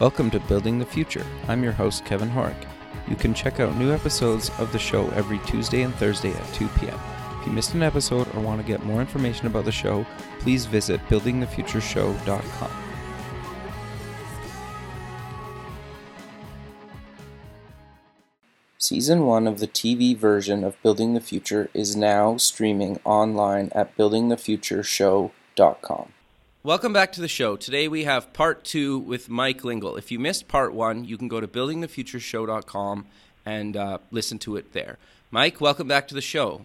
Welcome to Building the Future. I'm your host, Kevin Horek. You can check out new episodes of the show every Tuesday and Thursday at 2 p.m. If you missed an episode or want to get more information about the show, please visit buildingthefutureshow.com. Season 1 of the TV version of Building the Future is now streaming online at buildingthefutureshow.com. Welcome back to the show. Today we have part two with Mike Lingle. If you missed part one, you can go to buildingthefutureshow.com and uh, listen to it there. Mike, welcome back to the show.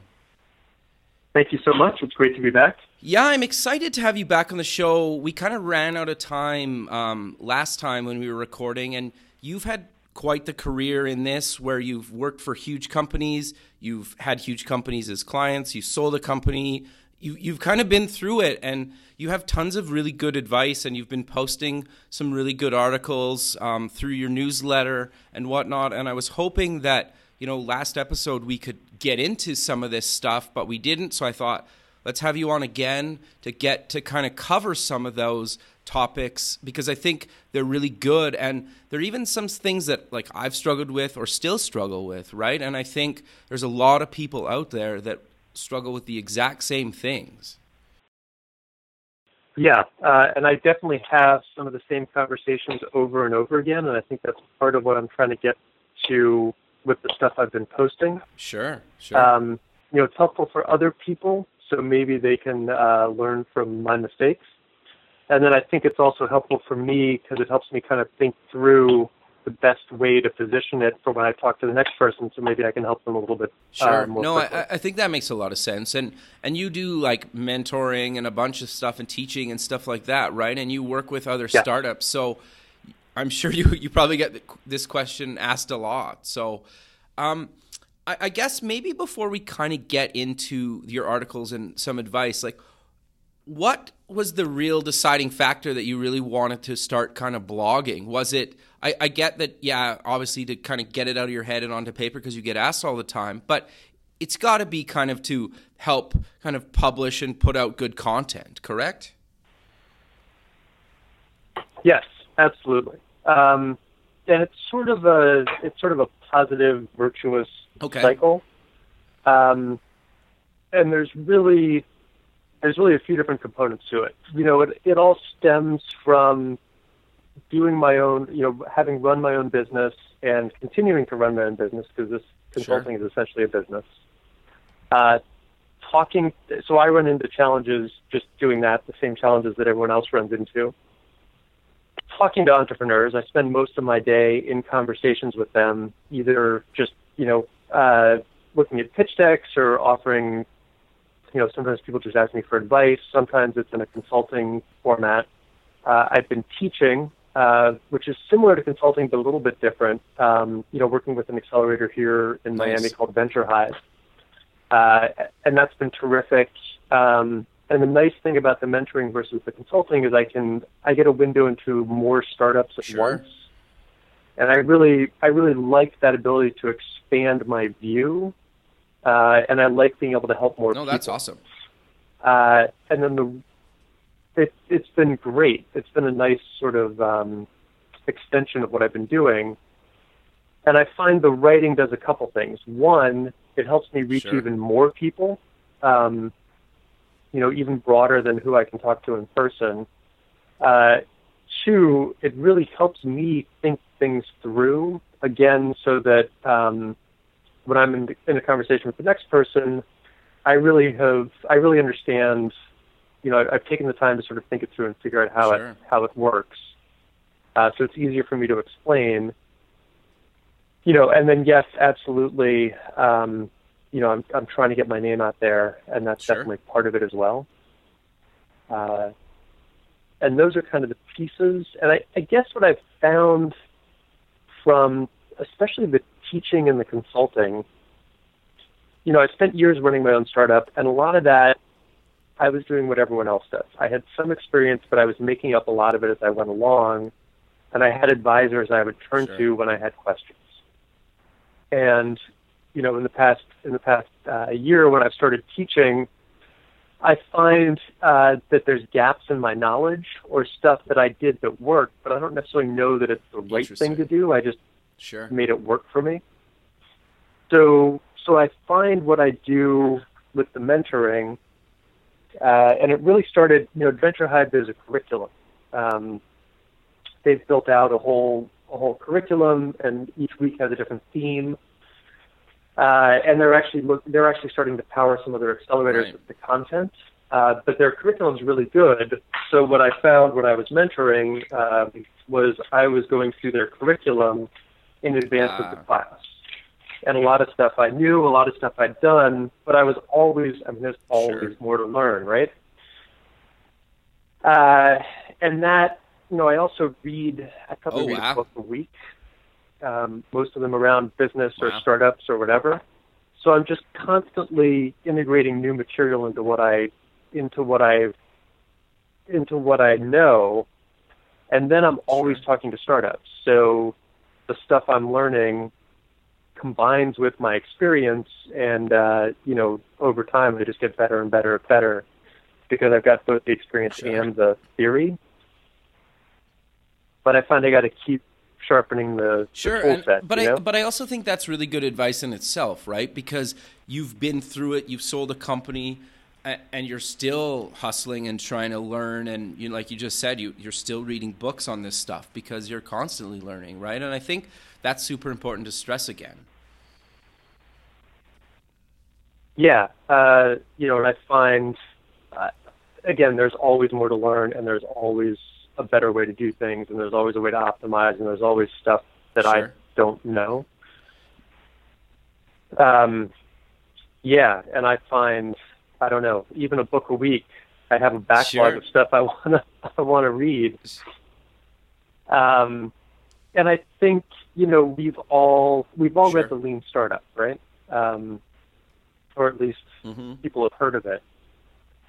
Thank you so much. It's great to be back. Yeah, I'm excited to have you back on the show. We kind of ran out of time um, last time when we were recording, and you've had quite the career in this where you've worked for huge companies, you've had huge companies as clients, you sold a company, you, you've kind of been through it, and you have tons of really good advice, and you've been posting some really good articles um, through your newsletter and whatnot. And I was hoping that, you know, last episode we could get into some of this stuff, but we didn't. So I thought, let's have you on again to get to kind of cover some of those topics because I think they're really good and there are even some things that like I've struggled with or still struggle with, right? And I think there's a lot of people out there that struggle with the exact same things. Yeah, uh, and I definitely have some of the same conversations over and over again, and I think that's part of what I'm trying to get to with the stuff I've been posting. Sure, sure. Um, you know, it's helpful for other people, so maybe they can uh, learn from my mistakes. And then I think it's also helpful for me because it helps me kind of think through the best way to position it for when I talk to the next person, so maybe I can help them a little bit. Uh, sure. Uh, no, I, I, think that makes a lot of sense, and and you do like mentoring and a bunch of stuff and teaching and stuff like that, right? And you work with other yeah. startups, so I'm sure you you probably get this question asked a lot. So, um, I, I guess maybe before we kind of get into your articles and some advice, like what was the real deciding factor that you really wanted to start kind of blogging? Was it, I, I get that, yeah, obviously to kind of get it out of your head and onto paper because you get asked all the time, but it's got to be kind of to help kind of publish and put out good content, correct? Yes, absolutely. Um, and it's sort of a it's sort of a positive, virtuous okay. cycle. Um, and there's really there's really a few different components to it. You know, it, it all stems from doing my own, you know, having run my own business and continuing to run my own business because this consulting sure. is essentially a business. Uh, talking, so I run into challenges just doing that, the same challenges that everyone else runs into. Talking to entrepreneurs, I spend most of my day in conversations with them, either just, you know, uh, looking at pitch decks or offering you know, sometimes people just ask me for advice. Sometimes it's in a consulting format. Uh, I've been teaching, uh, which is similar to consulting but a little bit different. Um, you know, working with an accelerator here in nice. Miami called Venture Hive, uh, and that's been terrific. Um, and the nice thing about the mentoring versus the consulting is I can I get a window into more startups at sure. once, and I really I really like that ability to expand my view uh, and I like being able to help more. No, people. that's awesome. Uh, and then the it, it's been great. It's been a nice sort of um, extension of what I've been doing. And I find the writing does a couple things. One, it helps me reach sure. even more people, um, you know, even broader than who I can talk to in person. Uh, two, it really helps me think things through again, so that um, when I'm in, in a conversation with the next person, I really have, I really understand, you know, I've taken the time to sort of think it through and figure out how sure. it, how it works. Uh, so it's easier for me to explain. You know, and then yes, absolutely. Um, you know, I'm I'm trying to get my name out there, and that's sure. definitely part of it as well. Uh, and those are kind of the pieces. And I, I guess what I've found from especially the teaching and the consulting, you know, I spent years running my own startup, and a lot of that I was doing what everyone else does. I had some experience, but I was making up a lot of it as I went along, and I had advisors I would turn sure. to when I had questions. And you know, in the past in the past uh, year, when I've started teaching, I find uh, that there's gaps in my knowledge or stuff that I did that worked, but I don't necessarily know that it's the right thing to do. I just sure. made it work for me. So, so I find what I do with the mentoring, uh, and it really started. You know, Venture Hive is a curriculum. Um, they've built out a whole a whole curriculum, and each week has a different theme. Uh, and they're actually look, they're actually starting to power some of their accelerators Right. with the content. Uh, but their curriculum is really good. So what I found when I was mentoring um, was I was going through their curriculum in advance of the Ah. class, and a lot of stuff I knew, a lot of stuff I'd done, but I was always I mean, there's always Sure. more to learn, right? Uh, and that you know, I also read I probably Oh, read wow. a book a week um, most of them around business or startups or whatever. So I'm just constantly integrating new material into what I into what I into what I know, and then I'm always Sure. talking to startups. So the stuff I'm learning combines with my experience, and uh, you know, over time, I just get better and better and better because I've got both the experience Sure. and the theory. But I find I got to keep sharpening the, Sure, the and- set. but I know? but I also think that's really good advice in itself, right? Because you've been through it, you've sold a company, and you're still hustling and trying to learn. And you like you just said, you you're still reading books on this stuff because you're constantly learning, right? And I think that's super important to stress again. Yeah, uh, you know, and I find, uh, again, there's always more to learn, and there's always a better way to do things, and there's always a way to optimize, and there's always stuff that I don't know. Um, yeah, and I find, I don't know, even a book a week, I have a backlog Sure. of stuff I wanna I wanna read. Um, and I think you know we've all we've all Sure. read the Lean Startup, right? Um, or at least hmm people have heard of it.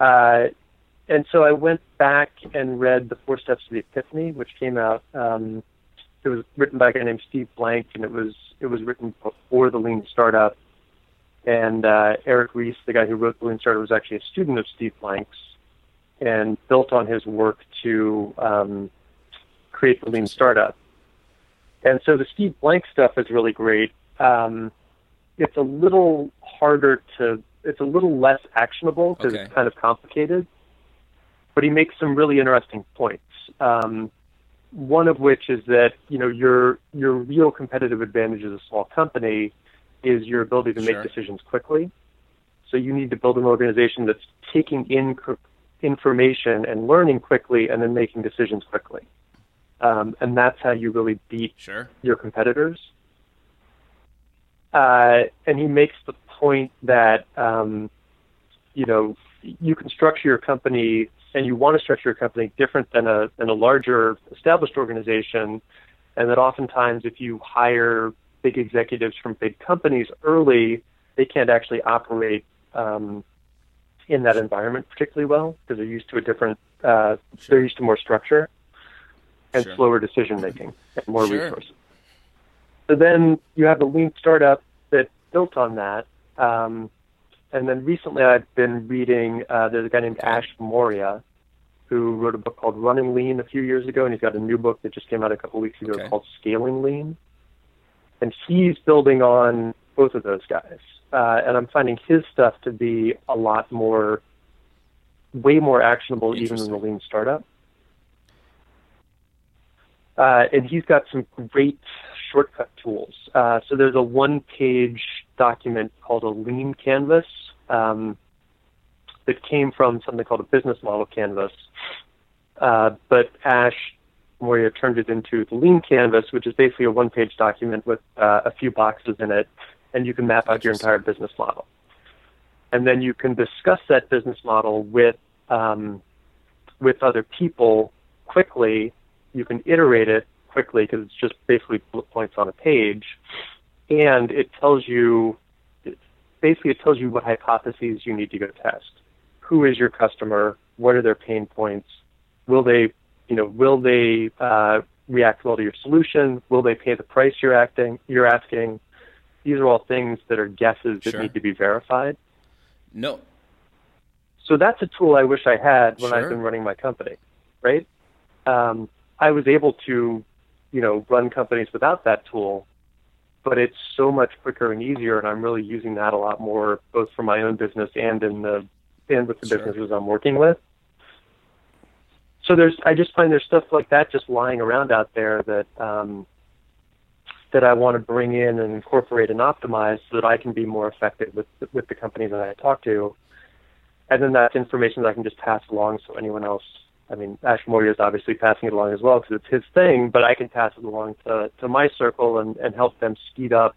Uh, and so I went back and read The Four Steps to the Epiphany, which came out. Um, it was written by a guy named Steve Blank, and it was it was written before the Lean Startup. And uh, Eric Ries, the guy who wrote the Lean Startup, was actually a student of Steve Blank's, and built on his work to um, create the Lean Startup. And so the Steve Blank stuff is really great. Um, it's a little harder to it's a little less actionable because Okay. it's kind of complicated but he makes some really interesting points um, one of which is that you know your your real competitive advantage as a small company is your ability to Sure. make decisions quickly so you need to build an organization that's taking in information and learning quickly and then making decisions quickly um, and that's how you really beat Sure. your competitors. Uh, and he makes the point that um, you know you can structure your company and you want to structure your company different than a than a larger established organization, and that oftentimes if you hire big executives from big companies early, they can't actually operate um, in that environment particularly well because they're used to a different uh, Sure. they're used to more structure and Sure. slower decision making and more Sure. resources. So then you have a lean startup that built on that. Um, and then recently I've been reading, uh, there's a guy named Ash Maurya who wrote a book called Running Lean a few years ago, and he's got a new book that just came out a couple weeks ago Okay. called Scaling Lean. And he's building on both of those guys. Uh, and I'm finding his stuff to be a lot more, way more actionable even than the lean startup. Uh, and he's got some great shortcut tools. Uh, so there's a one-page document called a Lean Canvas um, that came from something called a business model canvas. Uh, but Ash Maurya turned it into the Lean Canvas, which is basically a one-page document with uh, a few boxes in it, and you can map out your entire business model. And then you can discuss that business model with um, with other people quickly. You can iterate it quickly because it's just basically bullet points on a page, and it tells you basically it tells you what hypotheses you need to go test. Who is your customer? What are their pain points? Will they, you know, will they uh, react well to your solution? Will they pay the price you're acting you're asking? These are all things that are guesses that Sure. need to be verified. No. So that's a tool I wish I had when Sure. I've been running my company, right? Um, I was able to, you know, run companies without that tool, but it's so much quicker and easier, and I'm really using that a lot more, both for my own business and in the and with the Sure. businesses I'm working with. So there's, I just find there's stuff like that just lying around out there that um, that I want to bring in and incorporate and optimize so that I can be more effective with with the companies that I talk to, and then that's information that I can just pass along so anyone else. I mean, Ash Maurya is obviously passing it along as well because it's his thing, but I can pass it along to to my circle and and help them speed up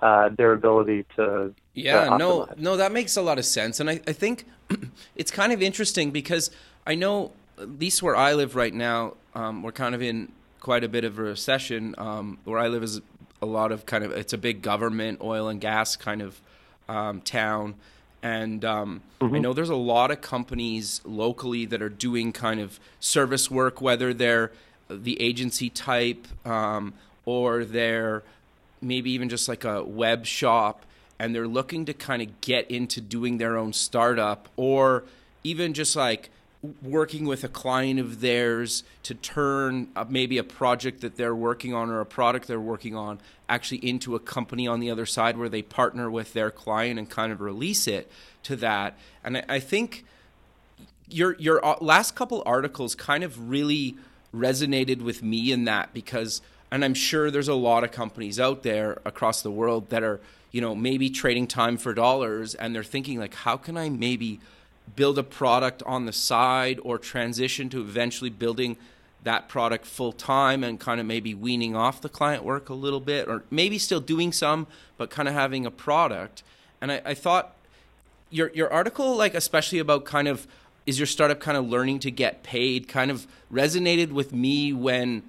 uh, their ability to Yeah, to no, no, that makes a lot of sense, and I, I think it's kind of interesting because I know at least where I live right now, um, we're kind of in quite a bit of a recession. Um, where I live is a lot of kind of it's a big government oil and gas kind of um, town, and um, I know there's a lot of companies locally that are doing kind of service work, whether they're the agency type um, or they're maybe even just like a web shop and they're looking to kind of get into doing their own startup or even just like working with a client of theirs to turn maybe a project that they're working on or a product they're working on actually into a company on the other side where they partner with their client and kind of release it to that. And i, I think your your uh, last couple articles kind of really resonated with me in that because and I'm sure there's a lot of companies out there across the world that are you know maybe trading time for dollars and they're thinking like how can I maybe build a product on the side or transition to eventually building that product full time and kind of maybe weaning off the client work a little bit or maybe still doing some but kind of having a product. And I, I thought your your article like especially about kind of is your startup kind of learning to get paid kind of resonated with me when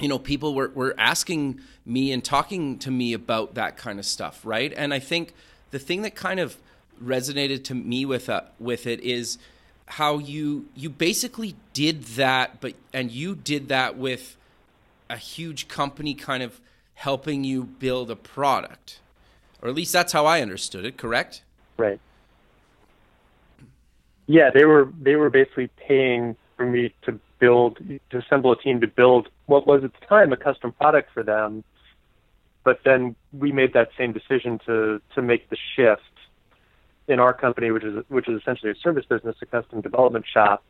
you know people were, were asking me and talking to me about that kind of stuff right? And i think the thing that kind of resonated to me with uh, with it is how you you basically did that but and you did that with a huge company kind of helping you build a product or at least that's how i understood it correct Right. Yeah, they were they were basically paying for me to build to assemble a team to build what was at the time a custom product for them. But then we made that same decision to to make the shift in our company, which is which is essentially a service business, a custom development shop,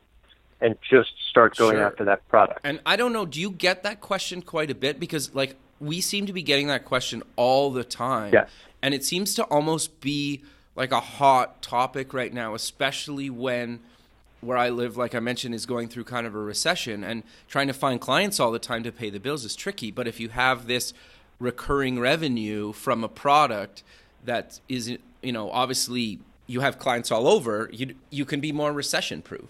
and just start going Sure. after that product. And I don't know, do you get that question quite a bit? Because like we seem to be getting that question all the time. Yes. And it seems to almost be like a hot topic right now, especially when where I live, like I mentioned, is going through kind of a recession and trying to find clients all the time to pay the bills is tricky. But if you have this recurring revenue from a product that is, you know, obviously you have clients all over, you you can be more recession proof.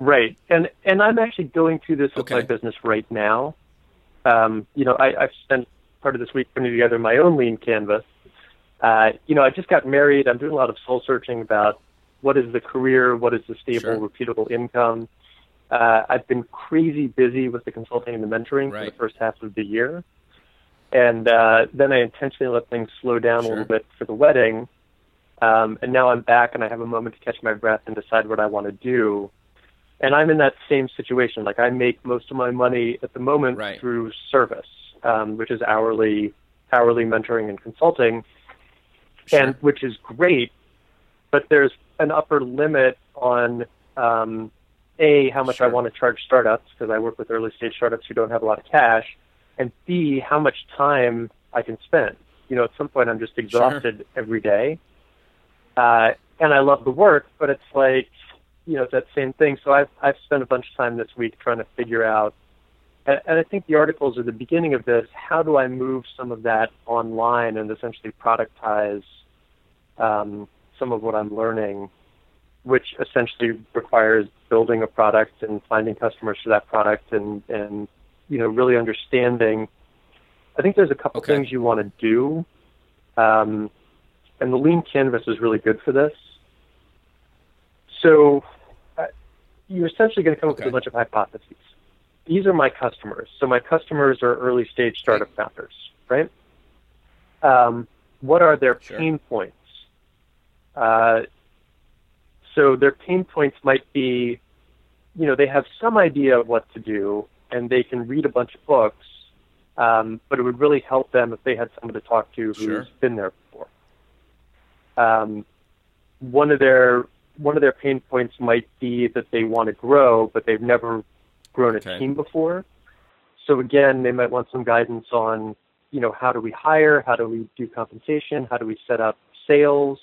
Right, and and I'm actually going through this with my business right now. Um, you know, I, I've spent part of this week putting together my own lean canvas. Uh, you know, I just got married. I'm doing a lot of soul searching about what is the career, what is the stable, Sure. repeatable income. Uh, I've been crazy busy with the consulting and the mentoring for the first half of the year, and uh, then I intentionally let things slow down a little bit for the wedding. Um, and now I'm back, and I have a moment to catch my breath and decide what I want to do and I'm in that same situation. Like I make most of my money at the moment Right. through service, um, which is hourly hourly mentoring and consulting, and which is great. But there's an upper limit on um, a how much I want to charge startups because I work with early stage startups who don't have a lot of cash, and b how much time I can spend. You know, at some point I'm just exhausted every day, uh, and I love the work, but it's like you know, it's that same thing. So I've I've spent a bunch of time this week trying to figure out, and, and I think the articles are the beginning of this. How do I move some of that online and essentially productize um, some of what I'm learning, which essentially requires building a product and finding customers for that product and and you know really understanding. I think there's a couple Okay. things you want to do, um, and the lean canvas is really good for this. So uh, you're essentially going to come up with a bunch of hypotheses. These are my customers. So my customers are early stage startup founders, right? Um, what are their Sure. pain points? Uh, so their pain points might be, you know, they have some idea of what to do and they can read a bunch of books, um, but it would really help them if they had someone to talk to who's Sure. been there before. Um, one of their one of their pain points might be that they want to grow, but they've never grown a Okay. team before. So again, they might want some guidance on, you know, how do we hire? How do we do compensation? How do we set up sales?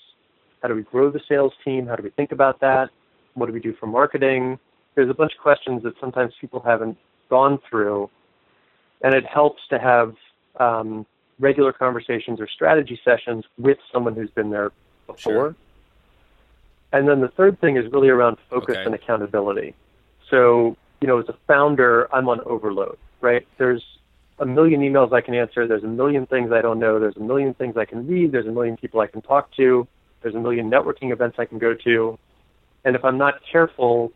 How do we grow the sales team? How do we think about that? What do we do for marketing? There's a bunch of questions that sometimes people haven't gone through, and it helps to have um, regular conversations or strategy sessions with someone who's been there before. Sure. And then the third thing is really around focus Okay. and accountability. So, you know, as a founder, I'm on overload, right? There's a million emails I can answer. There's a million things I don't know. There's a million things I can read. There's a million people I can talk to. There's a million networking events I can go to. And if I'm not careful,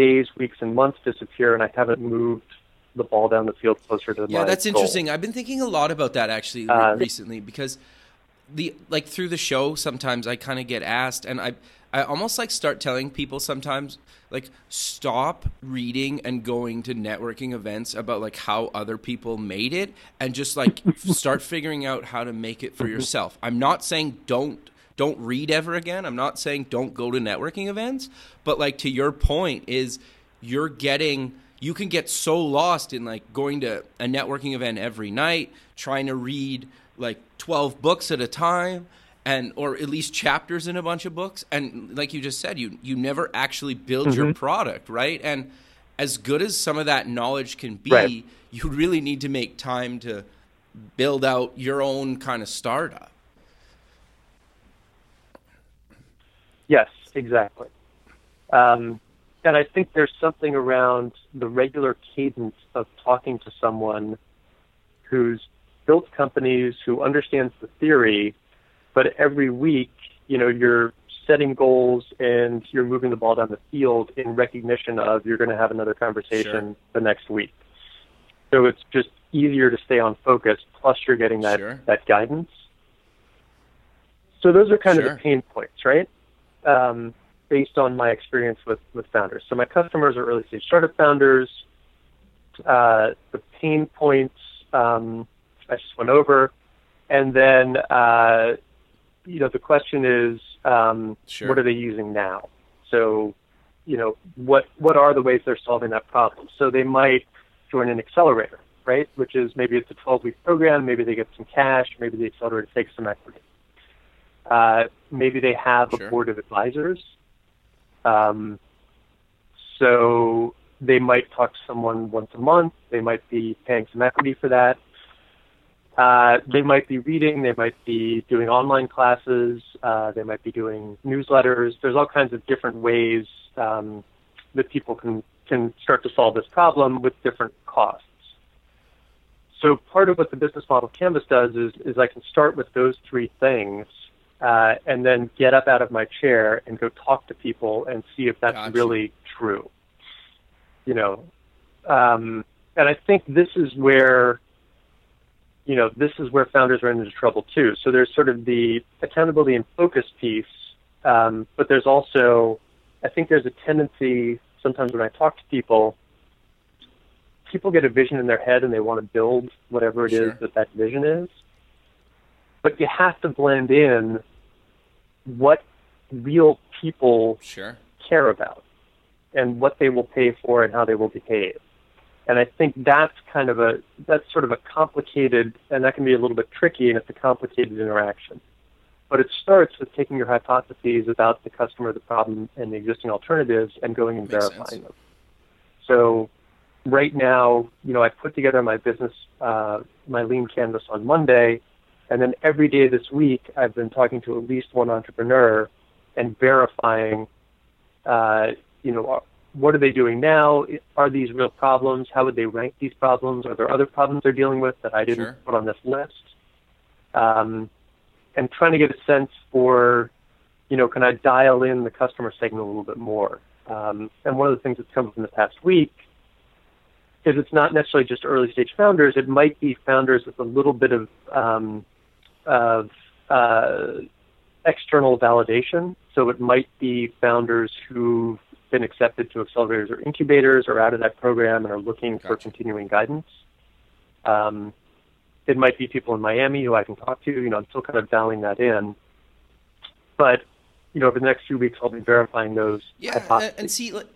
days, weeks, and months disappear, and I haven't moved the ball down the field closer to the Yeah, that's goal. interesting. I've been thinking a lot about that actually Uh, recently because the like through the show sometimes I kind of get asked and I I almost like start telling people sometimes like stop reading and going to networking events about like how other people made it and just like start figuring out how to make it for yourself. I'm not saying don't don't read ever again. I'm not saying don't go to networking events, but like to your point is you're getting you can get so lost in like going to a networking event every night, trying to read like 12 books at a time and or at least chapters in a bunch of books and like you just said you you never actually build your mm-hmm. product, right? And as good as some of that knowledge can be, Right. you really need to make time to build out your own kind of startup. Yes, exactly. Um, and I think there's something around the regular cadence of talking to someone who's built companies, who understands the theory, but every week, you know, you're setting goals and you're moving the ball down the field in recognition of you're going to have another conversation Sure. the next week. So it's just easier to stay on focus. Plus, you're getting that Sure. that guidance. So those are kind of the pain points, right? Um, based on my experience with with founders. So my customers are early stage startup founders. Uh, the pain points um, I just went over, and then uh, you know the question is, um, Sure. what are they using now? So, you know, what what are the ways they're solving that problem? So they might join an accelerator, right? Which is maybe it's a 12 week program. Maybe they get some cash. Maybe the accelerator takes some equity. Uh, maybe they have Sure. a board of advisors. Um, so they might talk to someone once a month. They might be paying some equity for that. Uh, they might be reading. They might be doing online classes. Uh, they might be doing newsletters. There's all kinds of different ways um, that people can can start to solve this problem with different costs. So part of what the business model canvas does is is I can start with those three things uh, and then get up out of my chair and go talk to people and see if that's Gotcha. really true. You know, um, and I think this is where you know, this is where founders run into trouble too. So there's sort of the accountability and focus piece, um, but there's also, I think there's a tendency sometimes when I talk to people, people get a vision in their head and they want to build whatever it is Sure. that that vision is. But you have to blend in what real people Sure. care about and what they will pay for and how they will behave. And I think that's kind of a that's sort of a complicated and that can be a little bit tricky and it's a complicated interaction. But it starts with taking your hypotheses about the customer, the problem, and the existing alternatives and going and Makes verifying sense. them. So right now, you know, I put together my business uh, my lean canvas on Monday and then every day this week I've been talking to at least one entrepreneur and verifying uh, you know, what are they doing now? Are these real problems? How would they rank these problems? Are there other problems they're dealing with that I didn't Sure. put on this list? Um, and trying to get a sense for, you know, can I dial in the customer segment a little bit more? Um, and one of the things that's come up in the past week is it's not necessarily just early stage founders. It might be founders with a little bit of um, of uh, external validation. So it might be founders who've been accepted to accelerators or incubators or out of that program and are looking gotcha. for continuing guidance. Um, it might be people in Miami who I can talk to. You know, I'm still kind of dialing that in. But you know, over the next few weeks, I'll be verifying those. Yeah, hypotheses. and see, like,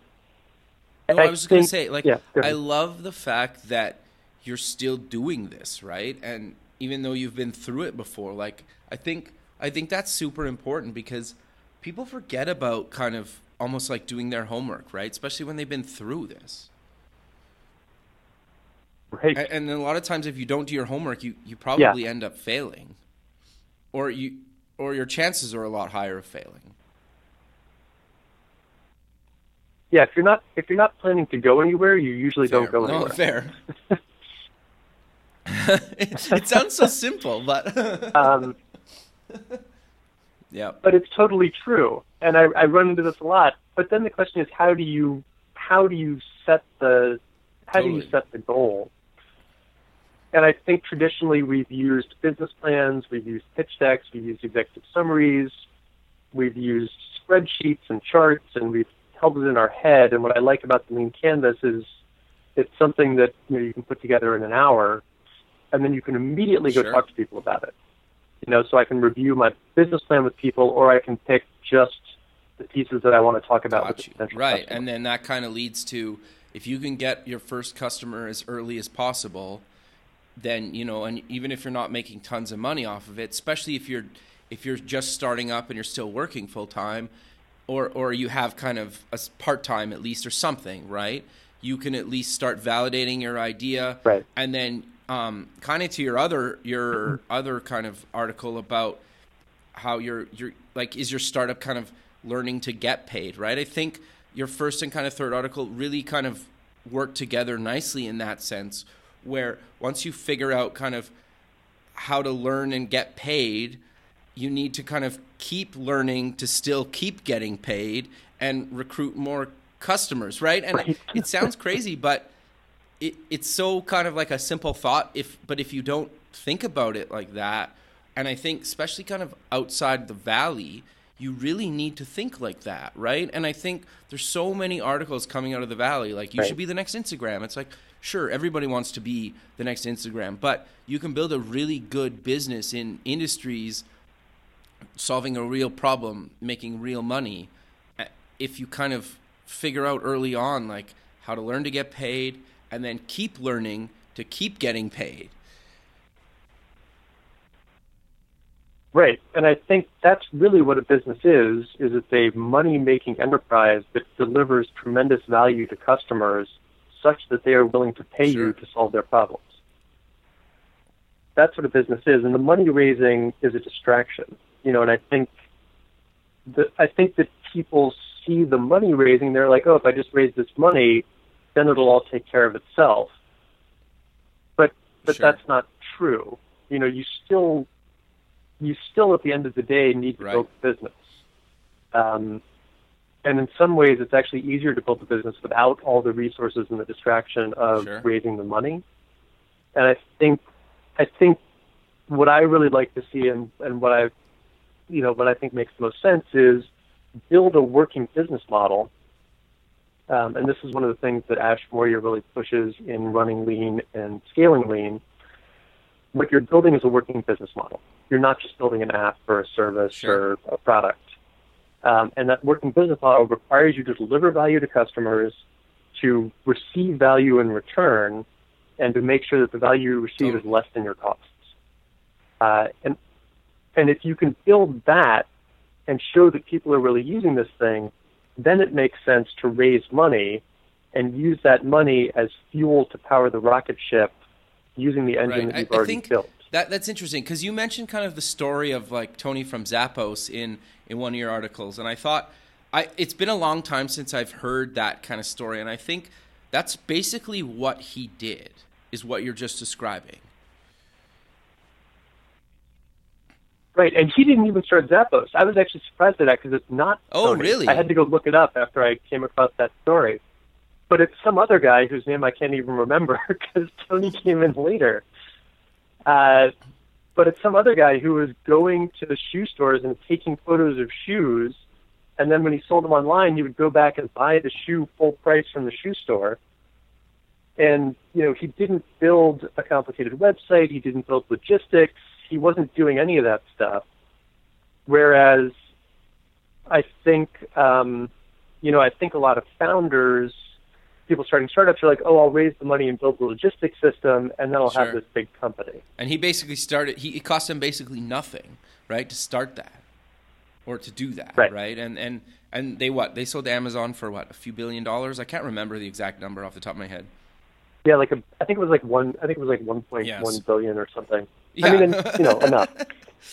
no, I, I was just gonna say, like, yeah, I love the fact that you're still doing this, right? And even though you've been through it before, like, I think, I think that's super important because people forget about kind of almost like doing their homework, right? Especially when they've been through this. Right. And a lot of times, if you don't do your homework, you you probably yeah. end up failing, or you or your chances are a lot higher of failing. Yeah, if you're not if you're not planning to go anywhere, you usually fair. don't go anywhere. No, fair. it, it, sounds so simple, but um, yeah, but it's totally true, and I, I run into this a lot. But then the question is, how do you how do you set the how totally. do you set the goal? And I think traditionally we've used business plans, we've used pitch decks, we've used executive summaries, we've used spreadsheets and charts, and we've held it in our head. And what I like about the Lean Canvas is it's something that you, know, you can put together in an hour, and then you can immediately go sure. talk to people about it. You know, so I can review my business plan with people, or I can pick just the pieces that I want to talk about Got with you. Right, customer. and then that kind of leads to if you can get your first customer as early as possible – then you know and even if you're not making tons of money off of it especially if you're if you're just starting up and you're still working full time or or you have kind of a part time at least or something right you can at least start validating your idea right. and then um, kind of to your other your other kind of article about how you're you're like is your startup kind of learning to get paid right i think your first and kind of third article really kind of work together nicely in that sense where once you figure out kind of how to learn and get paid, you need to kind of keep learning to still keep getting paid and recruit more customers, right? And right. it sounds crazy, but it, it's so kind of like a simple thought. If but if you don't think about it like that, and I think especially kind of outside the valley, you really need to think like that, right? And I think there's so many articles coming out of the valley, like you right. should be the next Instagram. It's like sure, everybody wants to be the next Instagram, but you can build a really good business in industries solving a real problem, making real money uh, if you kind of figure out early on like how to learn to get paid and then keep learning to keep getting paid. Right. And I think that's really what a business is, is it's a money making enterprise that delivers tremendous value to customers such that they are willing to pay sure. you to solve their problems. That's what a business is, and the money raising is a distraction. You know, and I think that I think that people see the money raising, they're like, oh, if I just raise this money, then it'll all take care of itself. But but sure. that's not true. You know, you still you still at the end of the day need to right. build a business. Um, and in some ways, it's actually easier to build a business without all the resources and the distraction of sure. raising the money. And I think, I think what I really like to see and, and what I, you know, what I think makes the most sense is build a working business model. Um, and this is one of the things that Ash Maurya really pushes in running lean and scaling lean. What you're building is a working business model. You're not just building an app or a service sure. or a product um, and that working business model requires you to deliver value to customers, to receive value in return, and to make sure that the value you receive is less than your costs. Uh, and and if you can build that and show that people are really using this thing, then it makes sense to raise money and use that money as fuel to power the rocket ship using the engine right. that you've I, already I think built. That, that's interesting because you mentioned kind of the story of like Tony from Zappos in in one of your articles, and I thought I it's been a long time since I've heard that kind of story, and I think that's basically what he did is what you're just describing. Right, and he didn't even start Zappos. I was actually surprised at that because it's not. Oh, Tony. really? I had to go look it up after I came across that story. But it's some other guy whose name I can't even remember because Tony came in later. Uh, but it's some other guy who was going to the shoe stores and taking photos of shoes. And then when he sold them online, he would go back and buy the shoe full price from the shoe store. And, you know, he didn't build a complicated website. He didn't build logistics. He wasn't doing any of that stuff. Whereas I think, um, you know, I think a lot of founders people starting startups are like, oh, I'll raise the money and build the logistics system, and then I'll sure. have this big company. And he basically started. He it cost him basically nothing, right, to start that or to do that, right? right? And and and they what they sold Amazon for what a few billion dollars. I can't remember the exact number off the top of my head. Yeah, like a, I think it was like one. I think it was like one point yes. one billion or something. Yeah. I mean, you know, enough.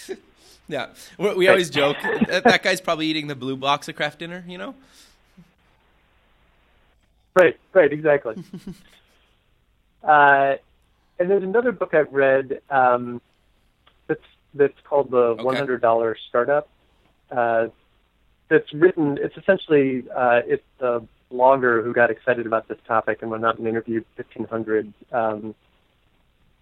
yeah, we, we always joke that that guy's probably eating the blue box of Kraft dinner. You know. Right, right, exactly. uh, and there's another book I've read um, that's that's called the okay. $100 Startup. Uh, that's written. It's essentially uh, it's a blogger who got excited about this topic and went out and interviewed 1,500, um,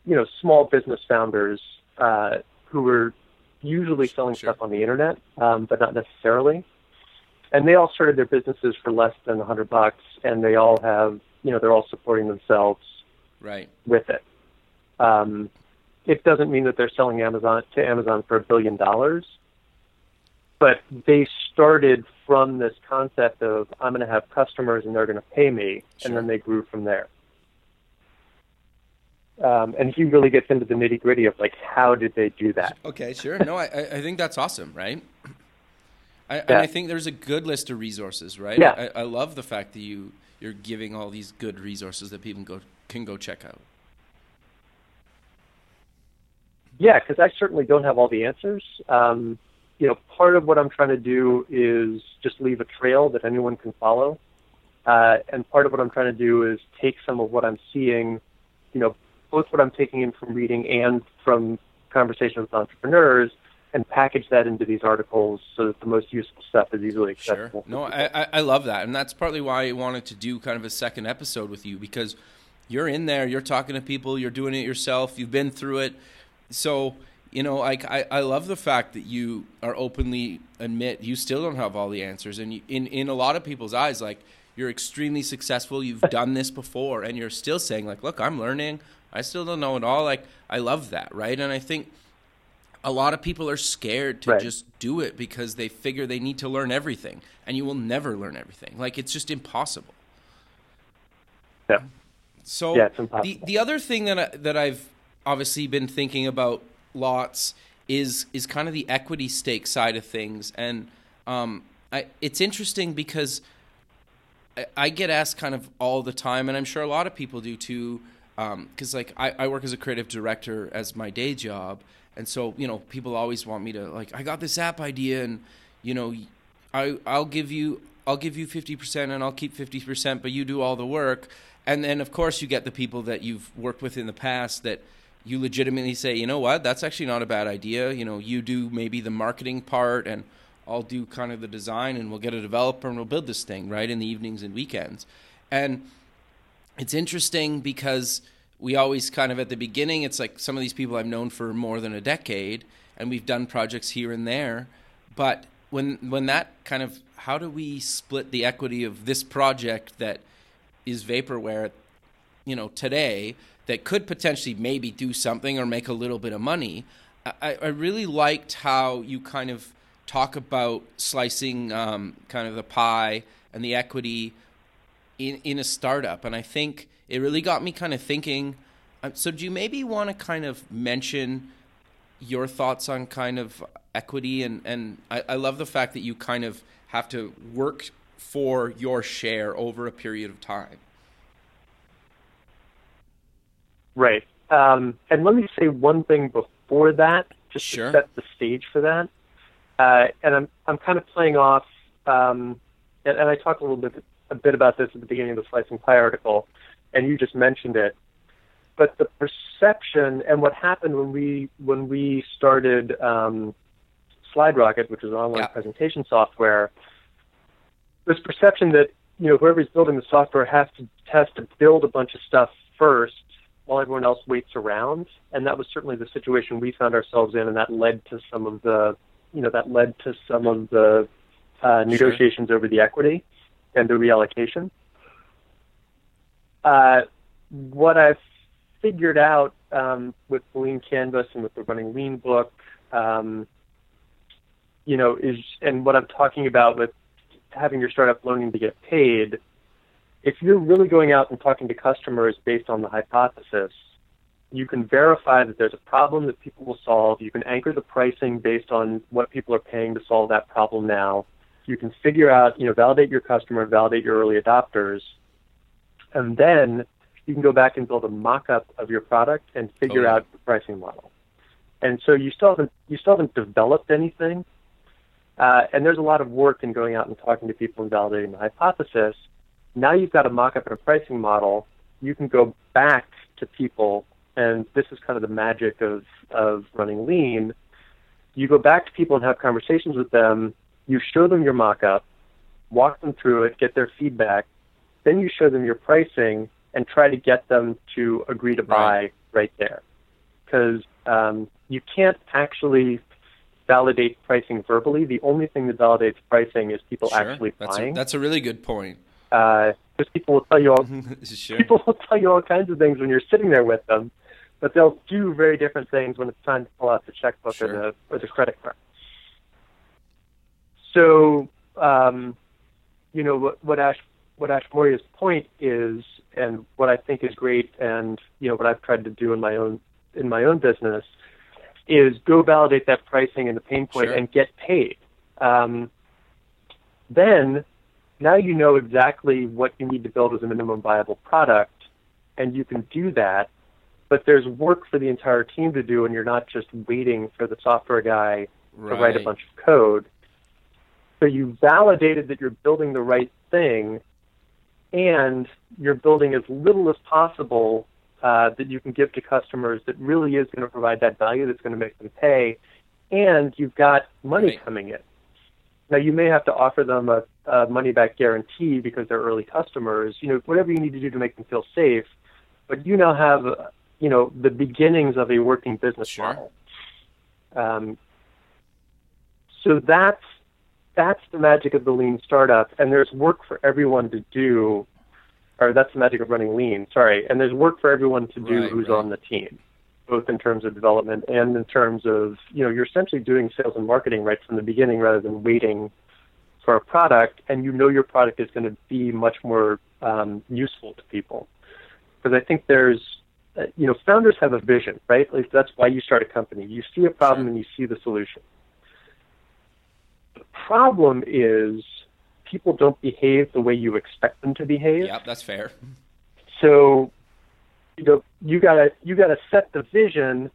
you know, small business founders uh, who were usually selling sure. stuff on the internet, um, but not necessarily and they all started their businesses for less than a hundred bucks, and they all have, you know, they're all supporting themselves right with it. Um, it doesn't mean that they're selling Amazon to Amazon for a billion dollars, but they started from this concept of I'm going to have customers and they're going to pay me, sure. and then they grew from there. Um, and he really gets into the nitty gritty of like how did they do that? Okay, sure. No, I I think that's awesome, right? I, yeah. And I think there's a good list of resources, right? Yeah. I, I love the fact that you you're giving all these good resources that people go can go check out. Yeah, because I certainly don't have all the answers. Um, you know, part of what I'm trying to do is just leave a trail that anyone can follow, uh, and part of what I'm trying to do is take some of what I'm seeing, you know, both what I'm taking in from reading and from conversations with entrepreneurs, and package that into these articles so that the most useful stuff is easily accessible. Sure. No, I, I love that. And that's partly why I wanted to do kind of a second episode with you because you're in there, you're talking to people, you're doing it yourself, you've been through it. So, you know, like I, I love the fact that you are openly admit you still don't have all the answers. And you, in, in a lot of people's eyes, like you're extremely successful, you've done this before, and you're still saying, like, look, I'm learning, I still don't know at all. Like, I love that, right? And I think – a lot of people are scared to right. just do it because they figure they need to learn everything and you will never learn everything like it's just impossible yeah so yeah, the the other thing that I, that I've obviously been thinking about lots is is kind of the equity stake side of things and um, I, it's interesting because I, I, get asked kind of all the time and I'm sure a lot of people do too because um, like I, I work as a creative director as my day job and so you know people always want me to like i got this app idea and you know i i'll give you i'll give you 50% and i'll keep 50% but you do all the work. And then of course you get the people that you've worked with in the past that you legitimately say you know what? That's actually not a bad idea. You know you do maybe the marketing part and i'll do kind of the design and we'll get a developer and we'll build this thing right in the evenings and weekends. And it's interesting because we always kind of at the beginning it's like some of these people I've known for more than a decade and we've done projects here and there. But when when that kind of how do we split the equity of this project that is vaporware you know today that could potentially maybe do something or make a little bit of money? I, I really liked how you kind of talk about slicing um, kind of the pie and the equity in in a startup and I think it really got me kind of thinking. Um, so, do you maybe want to kind of mention your thoughts on kind of equity? And, and I, I love the fact that you kind of have to work for your share over a period of time. Right. Um, and let me say one thing before that, just sure. to set the stage for that. Uh, and I'm I'm kind of playing off, um, and, and, I talked a little bit a bit about this at the beginning of the slicing pie article and you just mentioned it. But the perception and what happened when we when we started um, SlideRocket, which is online yeah. presentation software, this perception that you know whoever's building the software has to has to build a bunch of stuff first while everyone else waits around. And that was certainly the situation we found ourselves in, and that led to some of the, you know, that led to some of the uh, negotiations sure. over the equity and the reallocation. Uh, what I've figured out um, with the Lean Canvas and with the Running Lean book, um, you know, is and what I'm talking about with having your startup learning to get paid. If you're really going out and talking to customers based on the hypothesis, you can verify that there's a problem that people will solve. You can anchor the pricing based on what people are paying to solve that problem now. You can figure out, you know, validate your customer, validate your early adopters, and then you can go back and build a mock-up of your product and figure oh, out the pricing model. And so you still haven't you still haven't developed anything, uh, and there's a lot of work in going out and talking to people and validating the hypothesis. Now you've got a mock-up and a pricing model. You can go back to people, and this is kind of the magic of of running lean. You go back to people and have conversations with them. You show them your mock-up, walk them through it, get their feedback, then you show them your pricing and try to get them to agree to buy right, right there. Because um, you can't actually validate pricing verbally. The only thing that validates pricing is people sure. actually that's buying. A, that's a really good point. Because uh, people will tell you all sure. people will tell you all kinds of things when you're sitting there with them, but they'll do very different things when it's time to pull out the checkbook sure. or the or the credit card. So, um, you know what, what Ash what Ash Maurya's point is, and what I think is great, and you know what I've tried to do in my own in my own business, is go validate that pricing and the pain point sure. and get paid. Um, then, now you know exactly what you need to build as a minimum viable product, and you can do that. But there's work for the entire team to do, and you're not just waiting for the software guy right. to write a bunch of code. So you validated that you're building the right thing, and you're building as little as possible uh, that you can give to customers that really is going to provide that value that's going to make them pay, and you've got money right. coming in. Now you may have to offer them a, a money back guarantee because they're early customers. You know whatever you need to do to make them feel safe, but you now have uh, you know the beginnings of a working business sure. model. Um, so that's that's the magic of the lean startup, and there's work for everyone to do. Or that's the magic of running lean. Sorry, and there's work for everyone to do right, who's right. on the team, both in terms of development and in terms of you know you're essentially doing sales and marketing right from the beginning rather than waiting for a product, and you know your product is going to be much more um, useful to people. Because I think there's uh, you know, founders have a vision, right? Like that's why you start a company. You see a problem and you see the solution problem is people don't behave the way you expect them to behave. Yeah, that's fair. So, you know, you gotta you gotta set the vision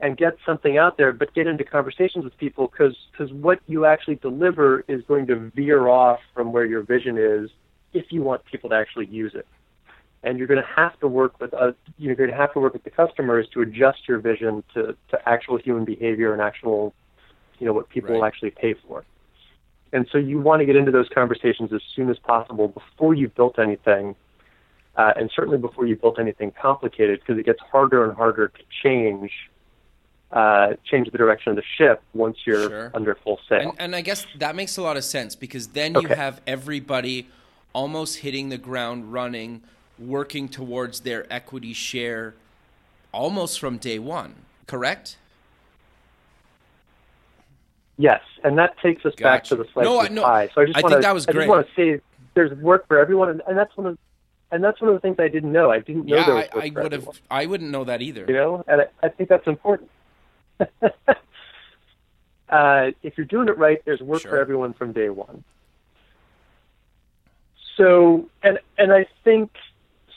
and get something out there, but get into conversations with people because because what you actually deliver is going to veer off from where your vision is if you want people to actually use it. And you're going to have to work with uh, you're going to have to work with the customers to adjust your vision to, to actual human behavior and actual, you know, what people right. will actually pay for. And so you want to get into those conversations as soon as possible before you've built anything, uh, and certainly before you've built anything complicated, because it gets harder and harder to change uh, change the direction of the ship once you're sure. under full sail. And, and, I guess that makes a lot of sense because then you okay. have everybody almost hitting the ground running, working towards their equity share almost from day one. Correct? Yes, and that takes us gotcha. back to the slice no, of no, pie. So I just I want to, that was great. I just want to say there's work for everyone, and, and, that's one of and that's one of the things I didn't know. I didn't know yeah, there was I, I would have. I wouldn't know that either. You know, and I, I think that's important. uh, if you're doing it right, there's work sure. for everyone from day one. So, and and I think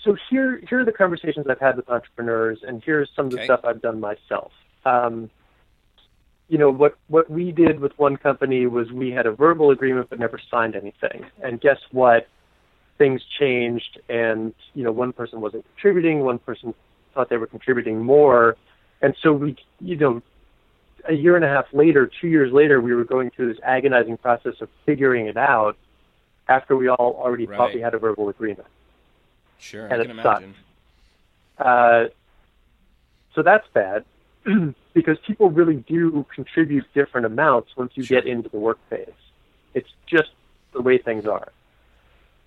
so. Here, here are the conversations I've had with entrepreneurs, and here's some of the okay. stuff I've done myself. Um, you know what what we did with one company was we had a verbal agreement but never signed anything. And guess what? Things changed and you know one person wasn't contributing one person thought they were contributing more. And so we you know a year and a half later two years later we were going through this agonizing process of figuring it out after we all already right. thought we had a verbal agreement. Sure and I can imagine. uh, So that's bad because people really do contribute different amounts once you Sure. get into the work phase. It's just the way things are.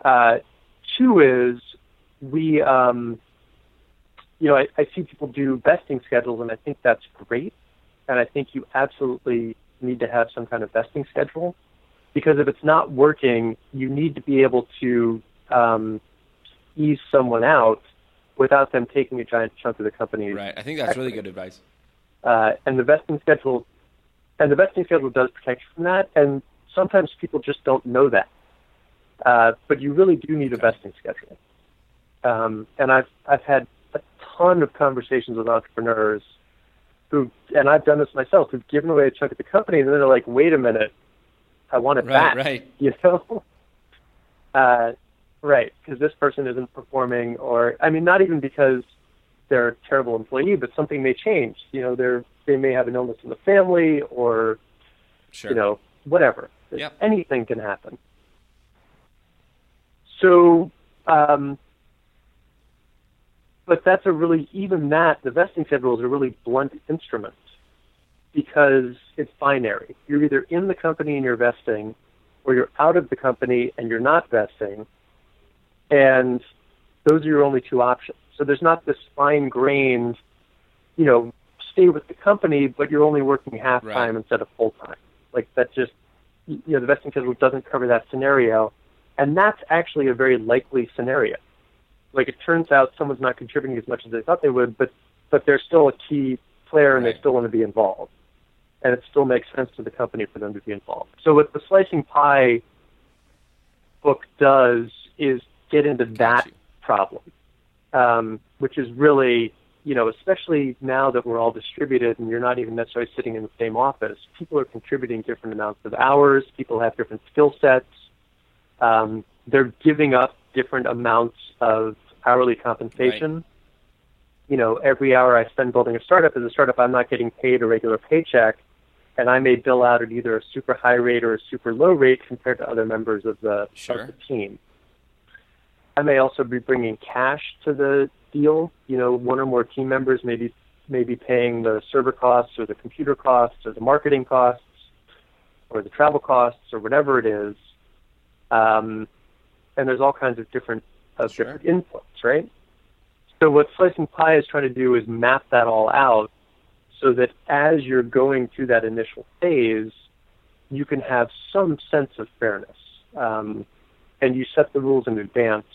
Uh, two is we, um, you know, I, I see people do vesting schedules, and I think that's great. And I think you absolutely need to have some kind of vesting schedule because if it's not working, you need to be able to um, ease someone out without them taking a giant chunk of the company. Right. I think that's really good advice. Uh, and the vesting schedule, and the vesting schedule does protect you from that. And sometimes people just don't know that. Uh, but you really do need a vesting schedule. Um, and I've I've had a ton of conversations with entrepreneurs who, and I've done this myself, who've given away a chunk of the company, and then they're like, "Wait a minute, I want it Right, back." right. You know, uh, right? Because this person isn't performing, or I mean, not even because they're a terrible employee, but something may change. You know, they're they may have an illness in the family, or Sure. you know, whatever. Yep. Anything can happen. So, um, but that's a really, even that, the vesting schedule is a really blunt instrument because it's binary. You're either in the company and you're vesting, or you're out of the company and you're not vesting. And those are your only two options. So there's not this fine grained, you know, stay with the company, but you're only working half Right. time instead of full time. Like that just, you know, the vesting schedule doesn't cover that scenario. And that's actually a very likely scenario. Like it turns out someone's not contributing as much as they thought they would, but, but they're still a key player and Right. they still want to be involved. And it still makes sense to the company for them to be involved. So what the slicing pie book does is get into that problem, um, which is really, you know, especially now that we're all distributed and you're not even necessarily sitting in the same office, people are contributing different amounts of hours, people have different skill sets, um, they're giving up different amounts of hourly compensation. You know, every hour I spend building a startup as a startup, I'm not getting paid a regular paycheck, and I may bill out at either a super high rate or a super low rate compared to other members of the, Sure. of the team. I may also be bringing cash to the deal. You know, one or more team members may be, may be paying the server costs or the computer costs or the marketing costs or the travel costs or whatever it is. Um, and there's all kinds of different of Sure. different inputs, right? So what Slicing Pie is trying to do is map that all out so that as you're going through that initial phase, you can have some sense of fairness. Um, and you set the rules in advance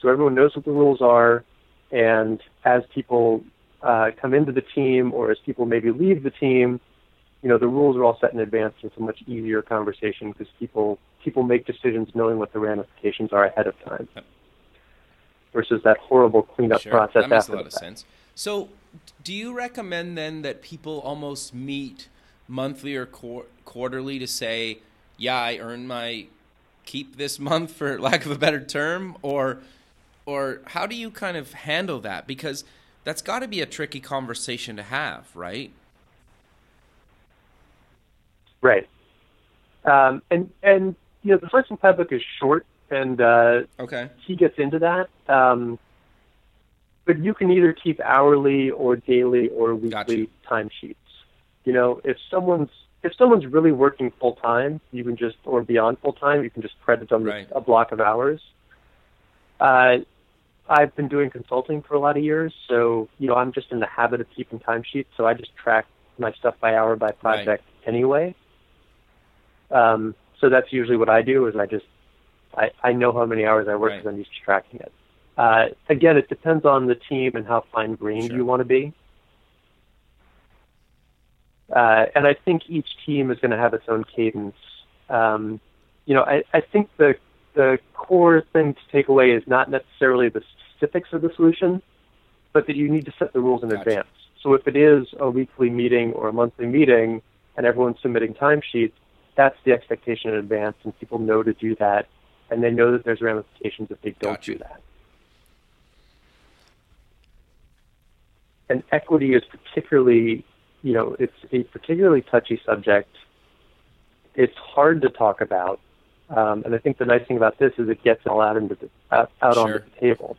so everyone knows what the rules are. And as people uh, come into the team or as people maybe leave the team, you know, the rules are all set in advance. It's a much easier conversation because people people make decisions knowing what the ramifications are ahead of time Yep. versus that horrible cleanup Sure. process That makes a lot of sense. So, do you recommend then that people almost meet monthly or quar- quarterly to say, "Yeah, I earned my keep this month," for lack of a better term, or, or how do you kind of handle that? Because that's got to be a tricky conversation to have, right? Right. Um, and and you know the first Pie book is short, and uh, Okay. he gets into that. Um, but you can either keep hourly or daily or Gotcha. weekly timesheets. You know, if someone's if someone's really working full time, you can just or beyond full time, you can just credit them Right. a block of hours. Uh, I've been doing consulting for a lot of years, so you know I'm just in the habit of keeping timesheets. So I just track my stuff by hour by project anyway. Um, so that's usually what I do is I just I, I know how many hours I work Right. because I'm used to tracking it. Uh, again, it depends on the team and how fine grained Sure. you want to be. Uh, and I think each team is going to have its own cadence. Um, you know, I, I think the the core thing to take away is not necessarily the specifics of the solution, but that you need to set the rules in Gotcha. advance. So if it is a weekly meeting or a monthly meeting and everyone's submitting timesheets, that's the expectation in advance, and people know to do that, and they know that there's ramifications if they don't Gotcha. do that. And equity is particularly, you know, it's a particularly touchy subject. It's hard to talk about, um, and I think the nice thing about this is it gets it all out into the, out, out onto the table,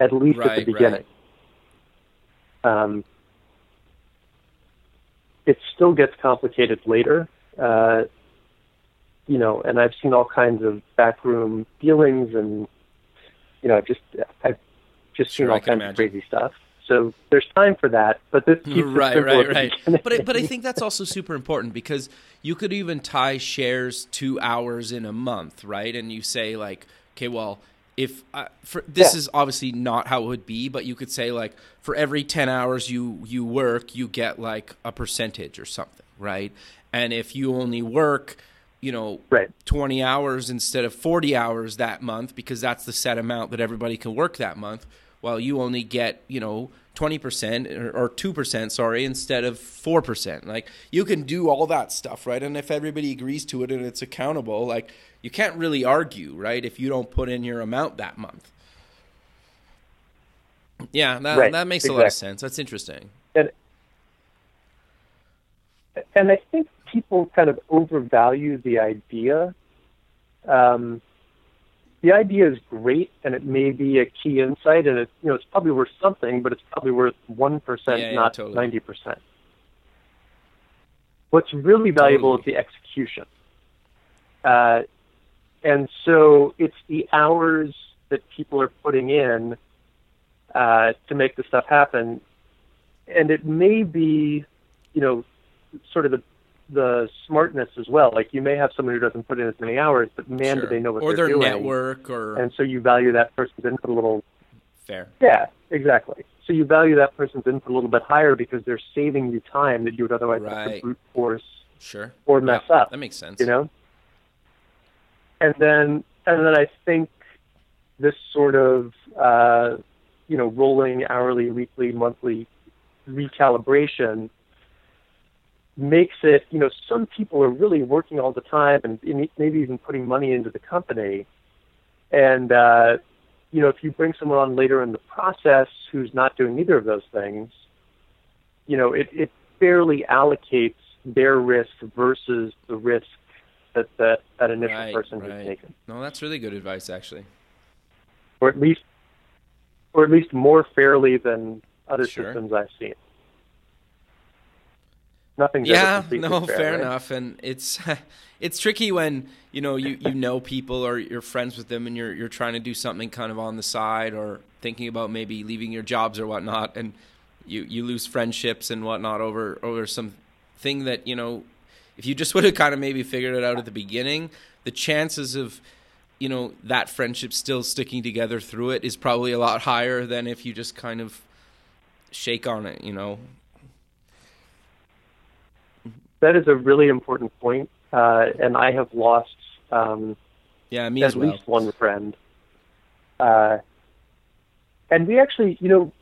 at least at Right, the right. beginning. um, it still gets complicated later. Uh, you know, and I've seen all kinds of backroom dealings, and you know, i just I've just seen Sure, I all can kinds of imagine. crazy stuff. So there's time for that, but this keeps right, simple right, right. beginning. But I, but I think that's also super important because you could even tie shares to hours in a month, right? And you say like, okay, well, if uh, for this Yeah. is obviously not how it would be, but you could say like for every ten hours you you work, you get like a percentage or something, right? And if you only work, you know, Right. 20 hours instead of 40 hours that month because that's the set amount that everybody can work that month while you only get you know 20% or, or 2% sorry instead of 4% like you can do all that stuff right? And if everybody agrees to it and it's accountable like you can't really argue right if you don't put in your amount that month. Yeah that, Right, that makes a lot of sense. That's interesting. And and I think people kind of overvalue the idea. Um, the idea is great, and it may be a key insight, and it you know it's probably worth something, but it's probably worth one percent, Yeah, not ninety percent. What's really valuable Totally. is the execution, uh, and so it's the hours that people are putting in uh, to make the stuff happen, and it may be, you know, sort of the the smartness as well. Like you may have someone who doesn't put in as many hours, but man, Sure. do they know what or they're their doing. network or And so you value that person's input a little. fair Yeah, exactly. So you value that person's input a little bit higher because they're saving you time that you would otherwise have to brute force sure or mess Yeah, up. that makes sense You know. And then, and then I think this sort of, uh, you know, rolling hourly, weekly, monthly recalibration makes it, you know, some people are really working all the time and maybe even putting money into the company. And, uh, you know, if you bring someone on later in the process who's not doing either of those things, you know, it, it fairly allocates their risk versus the risk that that, that initial Right, person right. has taken. no that's really good advice actually Or at least or at least more fairly than other Sure. systems I've seen. Nothing's yeah no fair, fair right? enough and it's it's tricky when you know you you know people or you're friends with them and you're you're trying to do something kind of on the side or thinking about maybe leaving your jobs or whatnot and you you lose friendships and whatnot over over some thing that you know if you just would have kind of maybe figured it out at the beginning the chances of you know that friendship still sticking together through it is probably a lot higher than if you just kind of shake on it you know That is a really important point, uh, and I have lost um, yeah me at as well least one friend. Uh, and we actually, you know,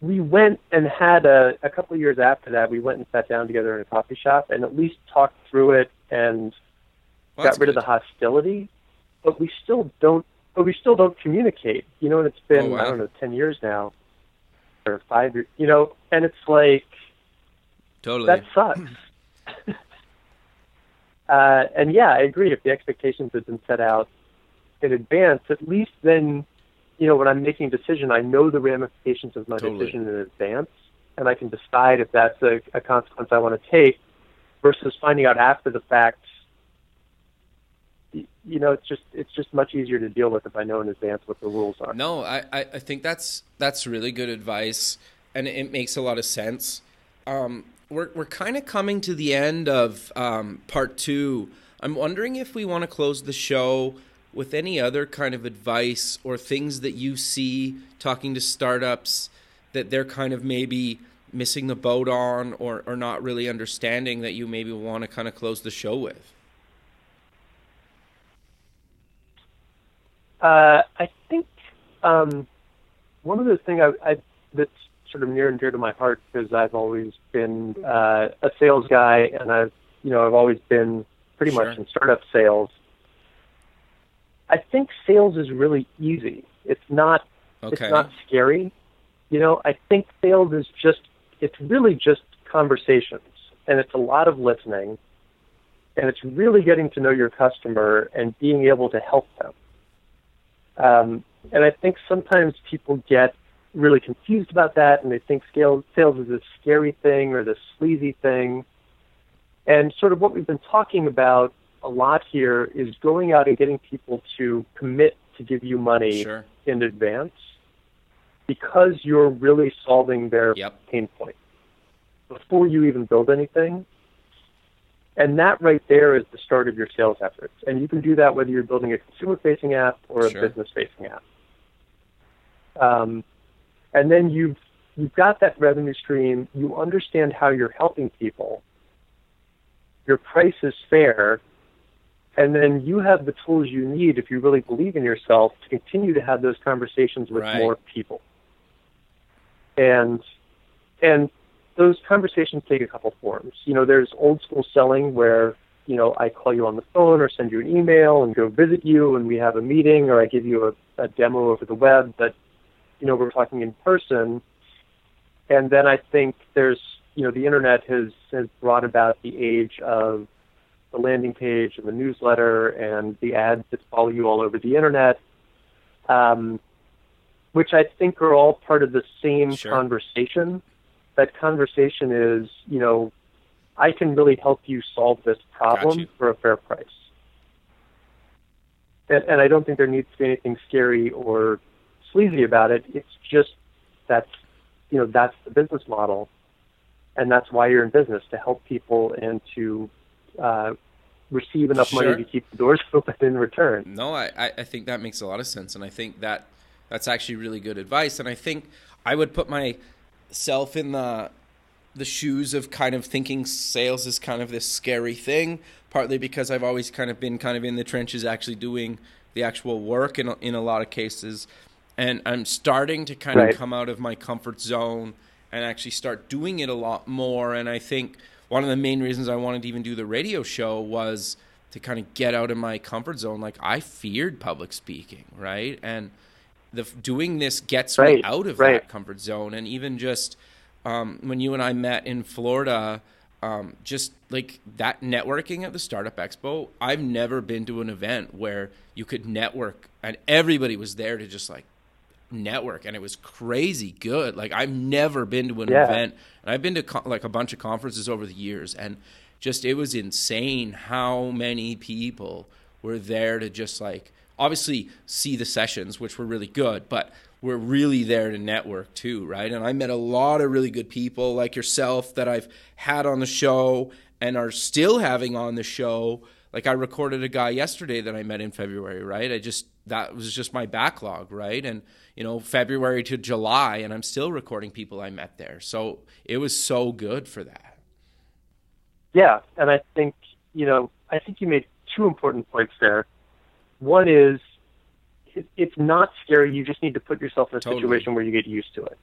we went and had a, a couple of years after that, we went and sat down together in a coffee shop and at least talked through it and Well, got rid of the hostility. But we still don't. But we still don't communicate. You know, and it's been Oh, wow. I don't know ten years now, or five years. You know, and it's like totally that sucks. uh, and yeah, I agree. If the expectations have been set out in advance, at least then, you know, when I'm making a decision, I know the ramifications of my Totally. decision in advance, and I can decide if that's a, a consequence I want to take, versus finding out after the fact. You know, it's just it's just much easier to deal with if I know in advance what the rules are. No, I, I, I think that's that's really good advice, and it makes a lot of sense. Um, we're we're kind of coming to the end of um, part two. I'm wondering if we want to close the show with any other kind of advice or things that you see talking to startups that they're kind of maybe missing the boat on or, or not really understanding that you maybe want to kind of close the show with. Uh, I think um, one of the things I, I, that's sort of near and dear to my heart because I've always been uh, a sales guy, and I've you know I've always been pretty Sure. much in startup sales. I think sales is really easy. It's not. Okay. It's not scary. You know, I think sales is just. It's really just conversations, and it's a lot of listening, and it's really getting to know your customer and being able to help them. Um, and I think sometimes people get really confused about that and they think scale, sales is this scary thing or this sleazy thing. And sort of what we've been talking about a lot here is going out and getting people to commit to give you money Sure. in advance because you're really solving their Yep. pain point before you even build anything. And that right there is the start of your sales efforts. And you can do that whether you're building a consumer facing app or a Sure. business facing app. Um, and then you've, you've got that revenue stream. You understand how you're helping people. Your price is fair. And then you have the tools you need if you really believe in yourself to continue to have those conversations with Right. more people. And and those conversations take a couple forms. You know, there's old school selling where, you know, I call you on the phone or send you an email and go visit you and we have a meeting or I give you a, a demo over the web that, you know, we're talking in person. And then I think there's, you know, the internet has, has brought about the age of the landing page and the newsletter and the ads that follow you all over the internet, um, which I think are all part of the same Sure. conversation. That conversation is, you know, I can really help you solve this problem for a fair price. And, and I don't think there needs to be anything scary or sleazy about it. It's just that's, you know, that's the business model, and that's why you're in business to help people and to uh, receive enough Sure. money to keep the doors open in return. No, I, I I think that makes a lot of sense, and I think that that's actually really good advice. And I think I would put myself in the the shoes of kind of thinking sales is kind of this scary thing, partly because I've always kind of been kind of in the trenches, actually doing the actual work in in a lot of cases, and I'm starting to kind Right. of come out of my comfort zone and actually start doing it a lot more. And I think one of the main reasons I wanted to even do the radio show was to kind of get out of my comfort zone. Like I feared public speaking, right? And the doing this gets me out of right. that comfort zone. And even just um, when you and I met in Florida, um, just like that networking at the Startup Expo, I've never been to an event where you could network and everybody was there to just like network and it was crazy good like i've never been to an Yeah. event and i've been to co- like a bunch of conferences over the years and just it was insane how many people were there to just like obviously see the sessions which were really good but we're really there to network too right and i met a lot of really good people like yourself that i've had on the show and are still having on the show like I recorded a guy yesterday that I met in February, right? I just that was just my backlog, right? And you know, February to July and I'm still recording people I met there. So it was so good for that. Yeah, and I think you know, I think you made two important points there. One is it's not scary. You just need to put yourself in a Totally. situation where you get used to it.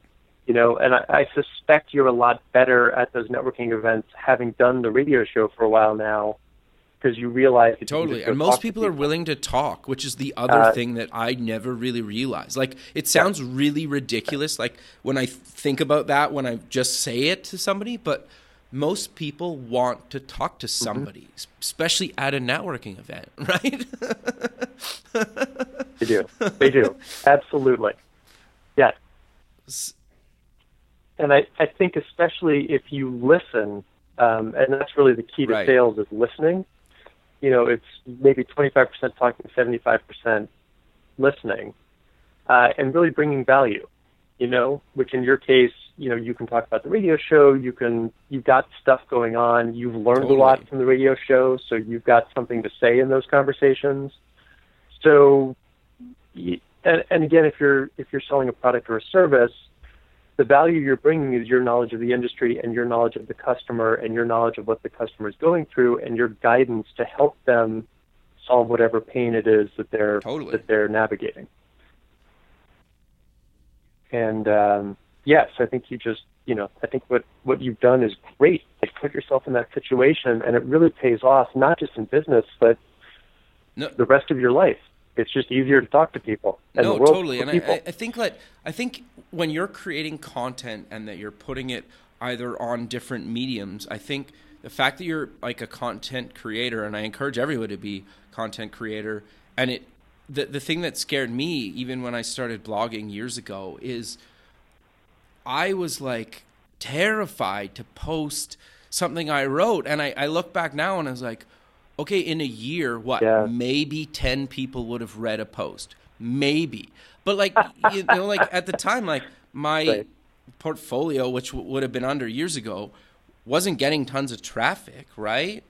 You know, and I, I suspect you're a lot better at those networking events, having done the radio show for a while now, because you realize you Totally. And most to people are willing to talk, which is the other Uh, thing that I never really realized. Like it sounds really ridiculous like when I think about that when I just say it to somebody, but most people want to talk to Mm-hmm. somebody, especially at a networking event, right? They do. They do. Absolutely. Yeah. And I, I think especially if you listen, um, and that's really the key to Right. sales is listening. You know, it's maybe 25% talking, 75% listening, uh, and really bringing value. You know, which in your case, you know, you can talk about the radio show. You can, you've got stuff going on. You've learned a lot from the radio show, so you've got something to say in those conversations. So, and, and again, if you're if you're selling a product or a service, the value you're bringing is your knowledge of the industry and your knowledge of the customer and your knowledge of what the customer is going through and your guidance to help them solve whatever pain it is that they're Totally. that they're navigating. And um, yes, I think you just you know I think what what you've done is great. Like put yourself in that situation, and it really pays off not just in business but No. the rest of your life. It's just easier to talk to people. And no, totally. And I. I- I think that I think when you're creating content and that you're putting it either on different mediums, I think the fact that you're like a content creator, and I encourage everyone to be content creator, and it the the thing that scared me even when I started blogging years ago is I was like terrified to post something I wrote. And I, I look back now and I was like, okay, in a year, what? Yeah. Maybe 10 people would have read a post. Maybe. But like, you know, like at the time, like my Right. portfolio, which w- would have been under years ago, wasn't getting tons of traffic, right?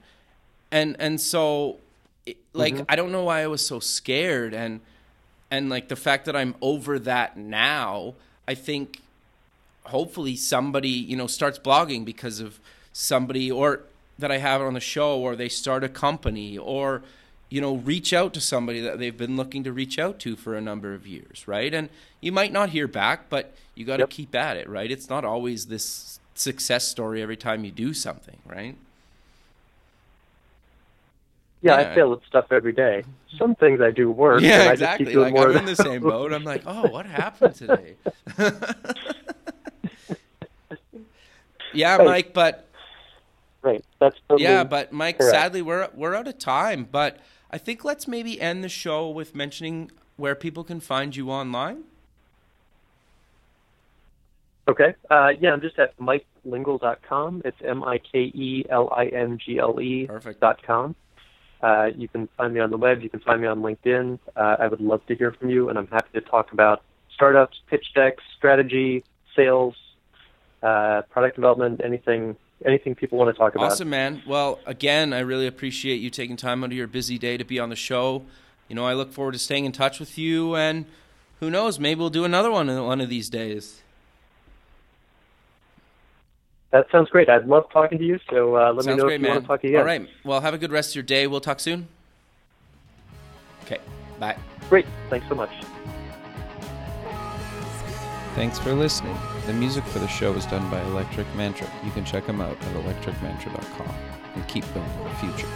And and so, it, like, mm-hmm. I don't know why I was so scared, and and like the fact that I'm over that now, I think hopefully somebody you know starts blogging because of somebody or that I have on the show, or they start a company, or you know reach out to somebody that they've been looking to reach out to for a number of years, right? And you might not hear back, but you got to Yep. keep at it, right? It's not always this success story every time you do something, right? Yeah, Yeah. I fail at stuff every day. Some things I do work. and Yeah, I exactly. Just keep doing Like I'm in the same boat. I'm like, oh, what happened today? yeah, Mike, but Right. That's totally, yeah, but Mike, correct. sadly we're we're out of time. But I think let's maybe end the show with mentioning where people can find you online. Okay. Uh, yeah, I'm just at mikelingle.com. It's M I K E L I N G L E Perfect. dot com. Uh, you can find me on the web. You can find me on LinkedIn. Uh, I would love to hear from you, and I'm happy to talk about startups, pitch decks, strategy, sales, uh, product development, anything, anything people want to talk about. Awesome, man. Well, again, I really appreciate you taking time out of your busy day to be on the show. You know, I look forward to staying in touch with you, and who knows, maybe we'll do another one one of these days. That sounds great. I'd love talking to you. So uh, let me Sounds know great, if you man. want to talk again. All right. Well, have a good rest of your day. We'll talk soon. Okay. Bye. Great. Thanks so much. Thanks for listening. The music for the show is done by Electric Mantra. You can check them out at electricmantra.com and keep building the future.